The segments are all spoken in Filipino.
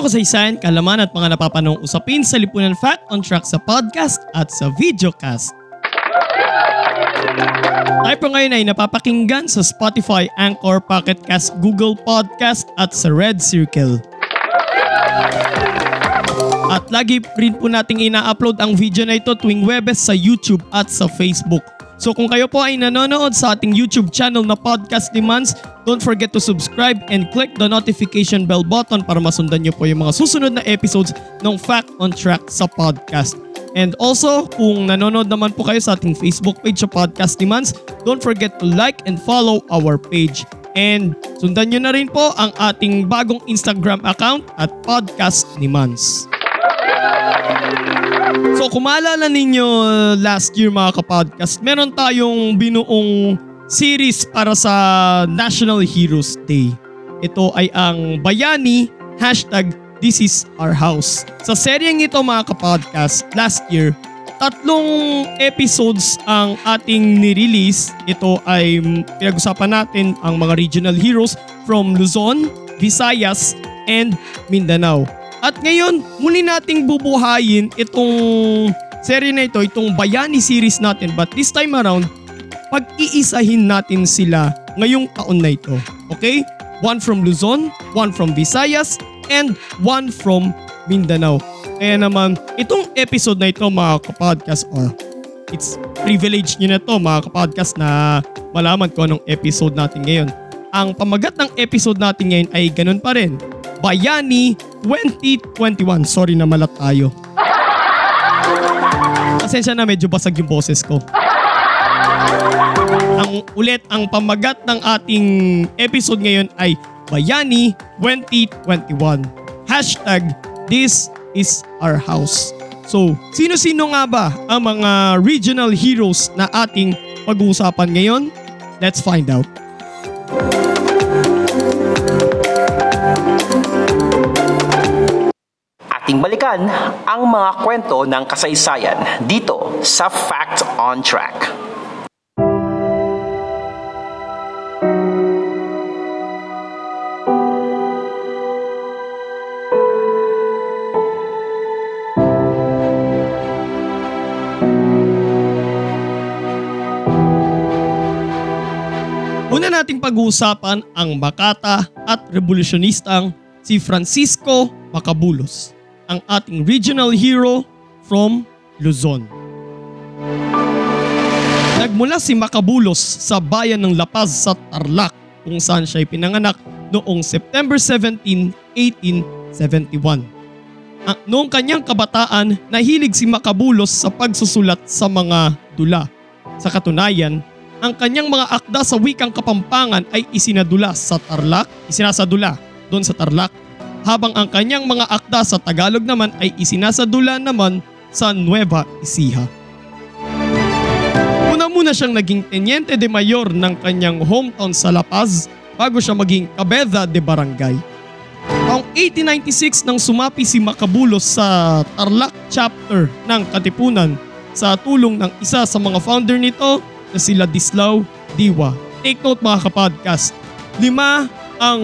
Kwento kasaysayan, kalaman at mga napapanong usapin sa Lipunan Fact on Track sa podcast at sa videocast. Tayo po ngayon ay napapakinggan sa Spotify, Anchor, Pocket Cast, Google Podcast at sa Red Circle. At lagi rin po nating ina-upload ang video na ito tuwing Webes sa YouTube at sa Facebook. So kung kayo po ay nanonood sa ating YouTube channel na Podcast Demands, don't forget to subscribe and click the notification bell button para masundan nyo po yung mga susunod na episodes ng Fact on Track sa podcast. And also, kung nanonood naman po kayo sa ating Facebook page sa Podcast Demands, don't forget to like and follow our page. And sundan nyo na rin po ang ating bagong Instagram account at Podcast Demands. So kung maalala ninyo last year mga kapodcast, meron tayong binuong series para sa National Heroes Day. Ito ay ang Bayani hashtag This is Our House. Sa seryeng ito mga kapodcast, last year, tatlong episodes ang ating nirelease. Ito ay pinag-usapan natin ang mga regional heroes from Luzon, Visayas, and Mindanao. At ngayon, muli nating bubuhayin itong serye na ito, itong Bayani series natin. But this time around, pag-iisahin natin sila ngayong taon na ito. Okay? One from Luzon, one from Visayas, and one from Mindanao. Kaya naman, itong episode na ito mga kapodcast, or it's privilege nyo na to mga kapodcast na malaman ko anong episode natin ngayon. Ang pamagat ng episode natin ngayon ay ganun pa rin. Bayani 2021. Sorry na malat tayo. Pasensya na medyo basag yung boses ko. Ang ulit ang pamagat ng ating episode ngayon ay Bayani 2021. Hashtag This is our house. So, sino-sino nga ba ang mga regional heroes na ating pag-uusapan ngayon? Let's find out. Ating balikan ang mga kwento ng kasaysayan dito sa Fact on Track. Una nating pag-uusapan ang Makata at revolusyonistang si Francisco Macabulos, ang ating regional hero from Luzon. Nagmula si Macabulos sa bayan ng La Paz sa Tarlac kung saan siya pinanganak noong September 17, 1871. Ang, noong kanyang kabataan, nahilig si Macabulos sa pagsusulat sa mga dula. Sa katunayan, ang kanyang mga akda sa wikang kapampangan ay isinadula sa Tarlac, isinasadula doon sa Tarlac, habang ang kanyang mga akda sa Tagalog naman ay isinasadula naman sa Nueva Ecija. Una muna siyang naging Teniente de Mayor ng kanyang hometown sa La Paz bago siya maging Cabeza de Barangay. Taong 1896 nang sumapi si Macabulos sa Tarlac chapter ng Katipunan sa tulong ng isa sa mga founder nito na si Ladislao Diwa. Take note mga kapodcast, lima ang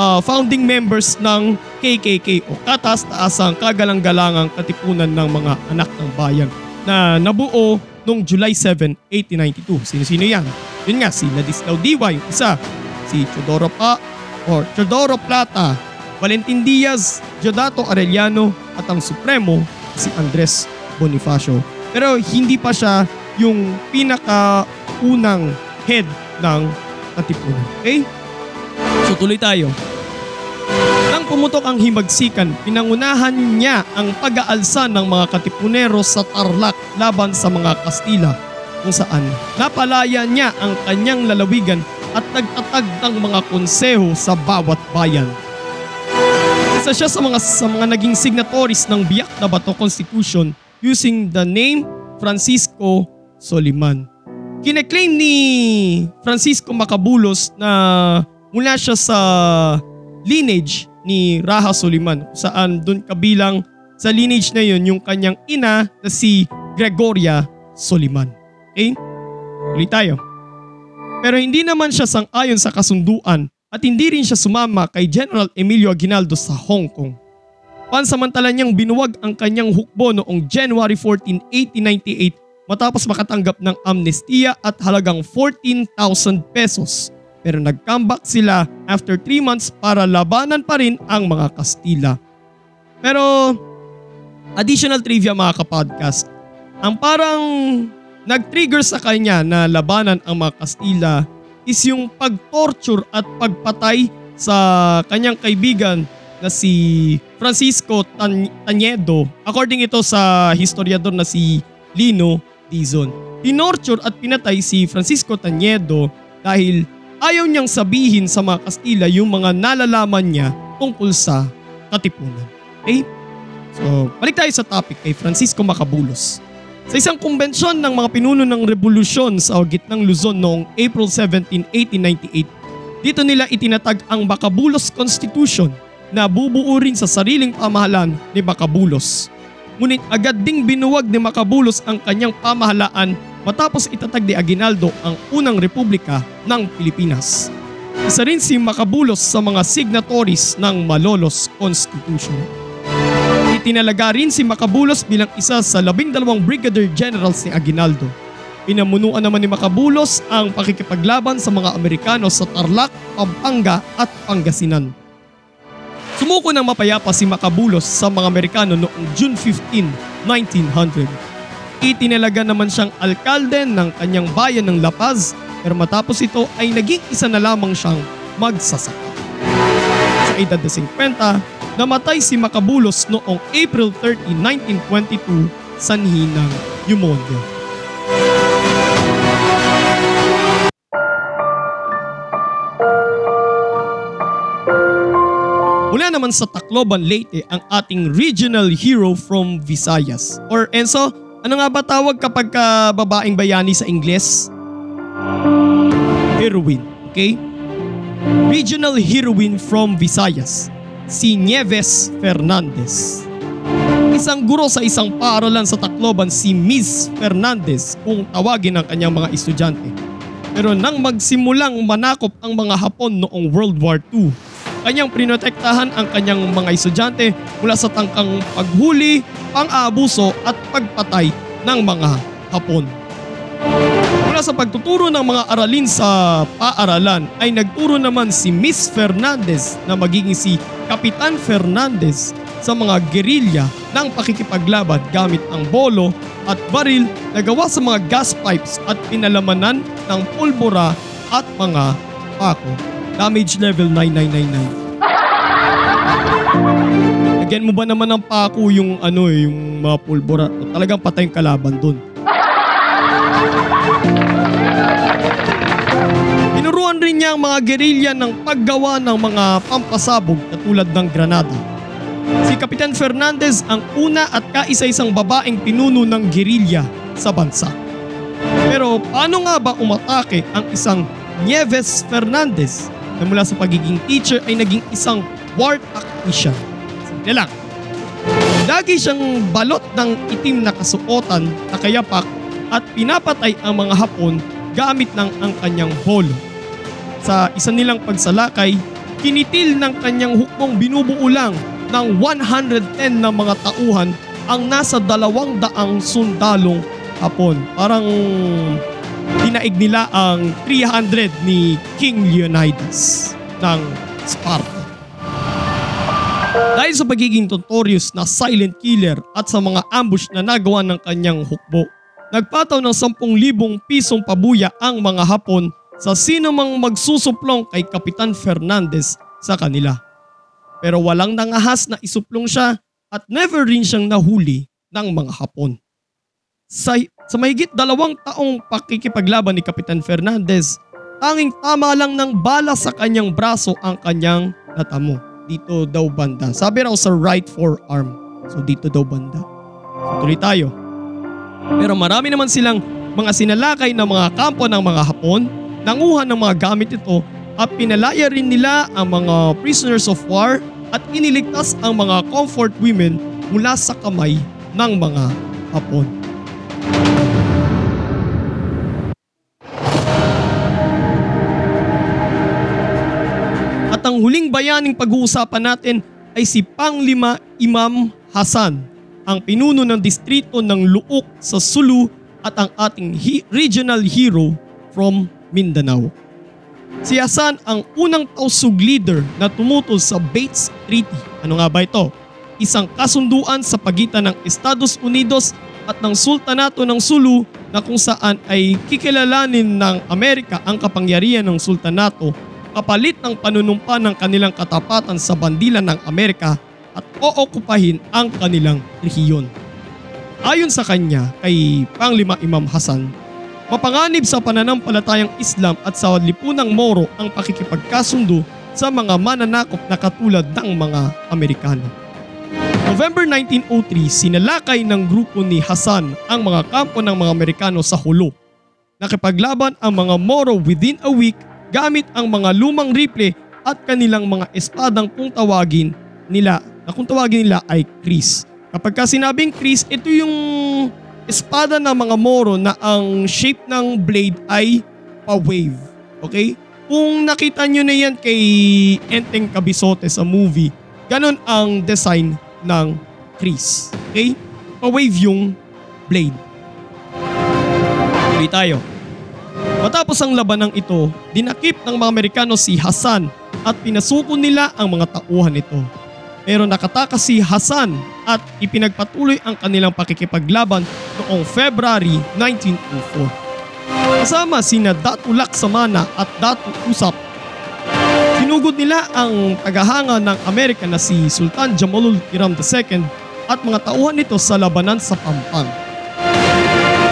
uh, founding members ng KKK o Kataas-Taasang Kagalang-Galangang Katipunan ng mga Anak ng Bayan na nabuo noong July 7, 1892. Sino-sino yan? Yun nga, si Ladislao Diwa, yung isa. Si Chodoro Pa or Chodoro Plata, Valentin Diaz, Diodato Arellano at ang Supremo si Andres Bonifacio. Pero hindi pa siya yung pinakaunang head ng Katipunan. Okay? So tuloy tayo. Pumutok ang himagsikan, pinangunahan niya ang pag-aalsa ng mga Katipunero sa Tarlac laban sa mga Kastila kung saan napalaya niya ang kanyang lalawigan at nagtatag ng mga konseho sa bawat bayan. Isa siya sa mga sa mga naging signatories ng Biak na Bato Constitution using the name Francisco Soliman. Kineklaim ni Francisco Macabulos na mula siya sa lineage ni Raha Soliman saan doon kabilang sa lineage na yun yung kanyang ina na si Gregoria Soliman. Okay? Ulit tayo. Pero hindi naman siya sang-ayon sa kasunduan at hindi rin siya sumama kay General Emilio Aguinaldo sa Hong Kong. Pansamantala niyang binuwag ang kanyang hukbo noong January 14, 1898 matapos makatanggap ng amnestiya at halagang 14,000 pesos. Pero nag-comeback sila after 3 months para labanan pa rin ang mga Kastila. Pero additional trivia mga kapodcast, ang parang nag-trigger sa kanya na labanan ang mga Kastila is yung pag-torture at pagpatay sa kanyang kaibigan na si Francisco Tan- Tañedo. According ito sa historiador na si Lino Dizon. Tinorture at pinatay si Francisco Tañedo dahil ayaw niyang sabihin sa mga Kastila yung mga nalalaman niya tungkol sa katipunan. Okay? So, balik tayo sa topic kay Francisco Macabulos. Sa isang kumbensyon ng mga pinuno ng revolusyon sa gitnang Luzon noong April 17, 1898, dito nila itinatag ang Macabulos Constitution na bubuo rin sa sariling pamahalaan ni Macabulos. Ngunit agad ding binuwag ni Macabulos ang kanyang pamahalaan matapos itatag ni Aguinaldo ang unang republika ng Pilipinas. Isa rin si Macabulos sa mga signatories ng Malolos Constitution. Itinalaga rin si Macabulos bilang isa sa labing dalawang brigadier generals ni Aguinaldo. Pinamunuan naman ni Macabulos ang pakikipaglaban sa mga Amerikano sa Tarlac, Pampanga at Pangasinan. Sumuko ng mapayapa si Macabulos sa mga Amerikano noong June 15, 1900. Itinalaga naman siyang alkalde ng kanyang bayan ng La Paz pero matapos ito ay naging isa na lamang siyang magsasaka. Sa edad na 50, namatay si Macabulos noong April 30, 1922 sanhi ng pneumonia. Mula naman sa Tacloban Leyte ang ating regional hero from Visayas. Or Enzo, ano nga ba tawag kapag ka babaeng bayani sa Ingles? Heroine, okay? Regional heroine from Visayas, si Nieves Fernandez. Isang guro sa isang paaralan sa Tacloban si Miss Fernandez kung tawagin ng kanyang mga estudyante. Pero nang magsimulang manakop ang mga Hapon noong World War II, kanyang prinotektahan ang kanyang mga estudyante mula sa tangkang paghuli, pang-aabuso at pagpatay ng mga Hapon. Mula sa pagtuturo ng mga aralin sa paaralan ay nagturo naman si Miss Fernandez na magiging si Kapitan Fernandez sa mga gerilya ng pakikipaglaban gamit ang bolo at baril na gawa sa mga gas pipes at pinalamanan ng pulbura at mga pako. Damage level 9999. Lagyan mo ba naman ng pako yung ano eh, yung mga pulbura? Talagang patay yung kalaban dun. Tinuruan rin niya ang mga gerilya ng paggawa ng mga pampasabog katulad ng granada. Si Kapitan Fernandez ang una at kaisa-isang babaeng pinuno ng gerilya sa bansa. Pero paano nga ba umatake ang isang Nieves Fernandez na mula sa pagiging teacher ay naging isang war tactician? Simple lang. Lagi siyang balot ng itim na kasuotan na kayapak at pinapatay ang mga Hapon gamit ng ang kanyang bolo. Sa isa nilang pagsalakay, kinitil ng kanyang hukbong binubuo lang ng 110 na mga tauhan ang nasa dalawang daang sundalong Hapon. Parang dinaig nila ang 300 ni King Leonidas ng Sparta. Dahil sa pagiging notorious na silent killer at sa mga ambush na nagawa ng kanyang hukbo, nagpataw ng 10,000 pisong pabuya ang mga Hapon sa sino mang magsusuplong kay Kapitan Fernandez sa kanila. Pero walang nangahas na isuplong siya at never rin siyang nahuli ng mga Hapon. Sa, sa mahigit dalawang taong pakikipaglaban ni Kapitan Fernandez, tanging tama lang ng bala sa kanyang braso ang kanyang natamo. dito daw banda. Sabi raw sa right forearm. So dito daw banda. So tuloy tayo. Pero marami naman silang mga sinalakay na mga kampo ng mga Hapon, nanguha ng mga gamit ito at pinalaya rin nila ang mga prisoners of war at iniligtas ang mga comfort women mula sa kamay ng mga Hapon. Bayaning pag-uusapan natin ay si Panglima Imam Hasan, ang pinuno ng distrito ng Luok sa Sulu at ang ating he- regional hero from Mindanao. Si Hasan ang unang tausug leader na tumutol sa Bates Treaty. Ano nga ba ito? Isang kasunduan sa pagitan ng Estados Unidos at ng Sultanato ng Sulu na kung saan ay kikilalanin ng Amerika ang kapangyarihan ng Sultanato kapalit ng panunumpa ng kanilang katapatan sa bandilan ng Amerika at ookupahin ang kanilang rehiyon. Ayon sa kanya kay Panglima Imam Hasan, mapanganib sa pananampalatayang Islam at sa lipunang Moro ang pakikipagkasundo sa mga mananakop na katulad ng mga Amerikano. November 1903, sinalakay ng grupo ni Hasan ang mga kampo ng mga Amerikano sa Hulo. Nakipaglaban ang mga Moro within a week gamit ang mga lumang rifle at kanilang mga espadang kung tawagin nila na kung tawagin nila ay Chris. Kapag ka sinabing Chris, ito yung espada ng mga Moro na ang shape ng blade ay pa-wave. Okay? Kung nakita nyo na yan kay Enteng Kabisote sa movie, ganun ang design ng Chris. Okay? Pa-wave yung blade. Tuloy tayo. Matapos ang labanang ito, dinakip ng mga Amerikano si Hasan at pinasuko nila ang mga tauhan nito. Pero nakatakas si Hasan at ipinagpatuloy ang kanilang pakikipaglaban noong February 1904. Kasama sina Datu Laksamana at Datu Usap. Sinugod nila ang tagahanga ng Amerika na si Sultan Jamalul Kiram II at mga tauhan nito sa labanan sa Pampang.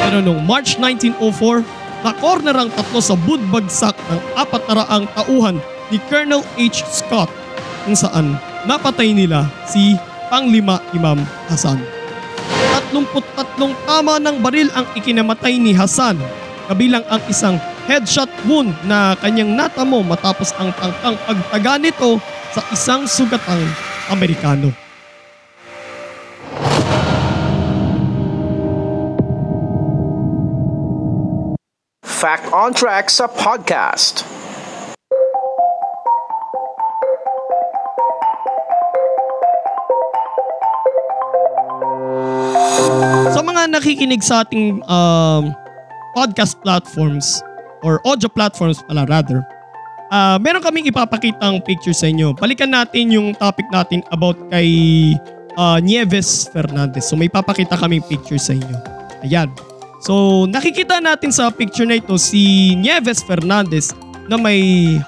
Pero noong March 1904, na-corner ang tatlo sa budbagsak ng apat na raang tauhan ni Colonel H. Scott kung saan napatay nila si Panglima Imam Hasan. 33 tama ng baril ang ikinamatay ni Hasan kabilang ang isang headshot wound na kanyang natamo matapos ang tangkang pagtaga nito sa isang sugatang Amerikano. Fact on Track sa podcast. Sa mga nakikinig sa ating um, podcast platforms or audio platforms pala rather, ah meron kaming ipapakitang picture sa inyo. Balikan natin yung topic natin about kay ah, Nieves Fernandez. So may papakita kaming picture sa inyo. Ayan. So nakikita natin sa picture na ito si Nieves Fernandez na may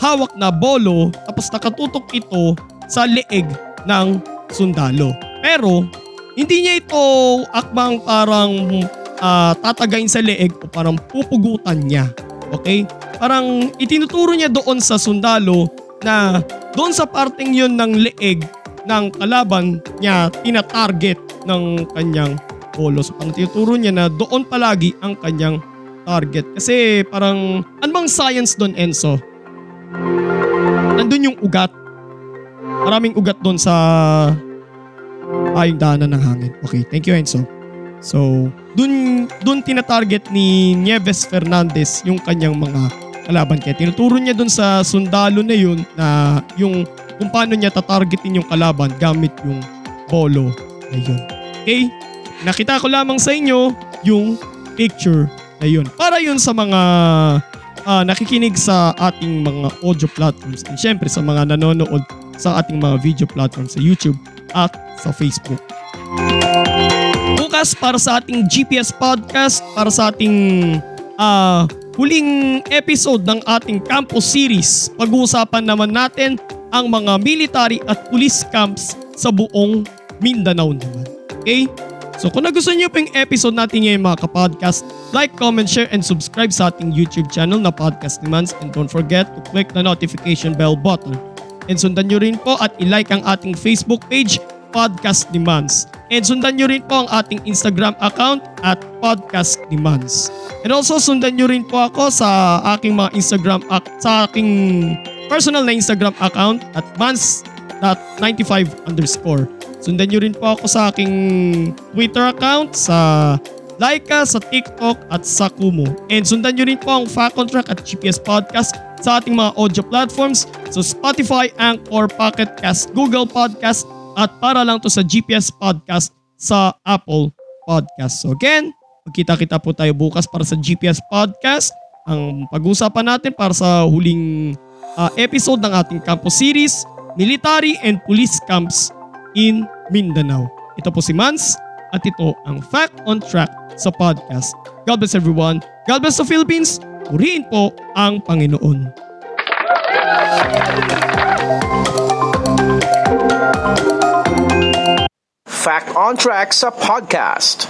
hawak na bolo tapos nakatutok ito sa leeg ng sundalo. Pero hindi niya ito akbang parang ah, tatagain sa leeg o parang pupugutan niya. Okay? Parang itinuturo niya doon sa sundalo na doon sa parting yun ng leeg ng kalaban niya tina-target ng kanyang polo. So parang tinuturo niya na doon palagi ang kanyang target. Kasi parang, ano bang science doon Enzo? Nandun yung ugat. Maraming ugat doon sa ayong daanan ng hangin. Okay, thank you Enzo. So, dun, dun tinatarget ni Nieves Fernandez yung kanyang mga kalaban. Kaya tinuturo niya dun sa sundalo na yun na yung kung paano niya tatargetin yung kalaban gamit yung bolo na yun. Okay? Nakita ko lamang sa inyo yung picture na yun. Para yun sa mga ah, nakikinig sa ating mga audio platforms and syempre sa mga nanonood sa ating mga video platforms sa YouTube at sa Facebook. Bukas para sa ating GPS podcast, para sa ating ah, huling episode ng ating campus series, pag-uusapan naman natin ang mga military at police camps sa buong Mindanao naman. Okay? So kung nagustuhan niyo po yung episode natin ngayon mga kapodcast, like, comment, share, and subscribe sa ating YouTube channel na Podcast ni Mans and don't forget to click the notification bell button And sundan nyo rin po at ilike ang ating Facebook page, Podcast Demands. And sundan nyo rin po ang ating Instagram account at Podcast Demands. And also sundan nyo rin po ako sa aking mga Instagram sa aking personal na Instagram account at mans.95 underscore. Sundan nyo rin po ako sa aking Twitter account sa Laika, sa TikTok at sa Kumu. And sundan nyo rin po ang Fact on Track at GPS Podcast sa ating mga audio platforms so Spotify, Anchor, Pocket Cast, Google Podcast at para lang to sa GPS Podcast sa Apple Podcast. So again, magkita-kita po tayo bukas para sa GPS Podcast. Ang pag-uusapan natin para sa huling ah, episode ng ating campus series, Military and Police Camps in Mindanao. Ito po si Mans at ito ang Fact on Track sa podcast. God bless everyone. God bless the Philippines. Purihin po ang Panginoon. Fact on Track sa podcast.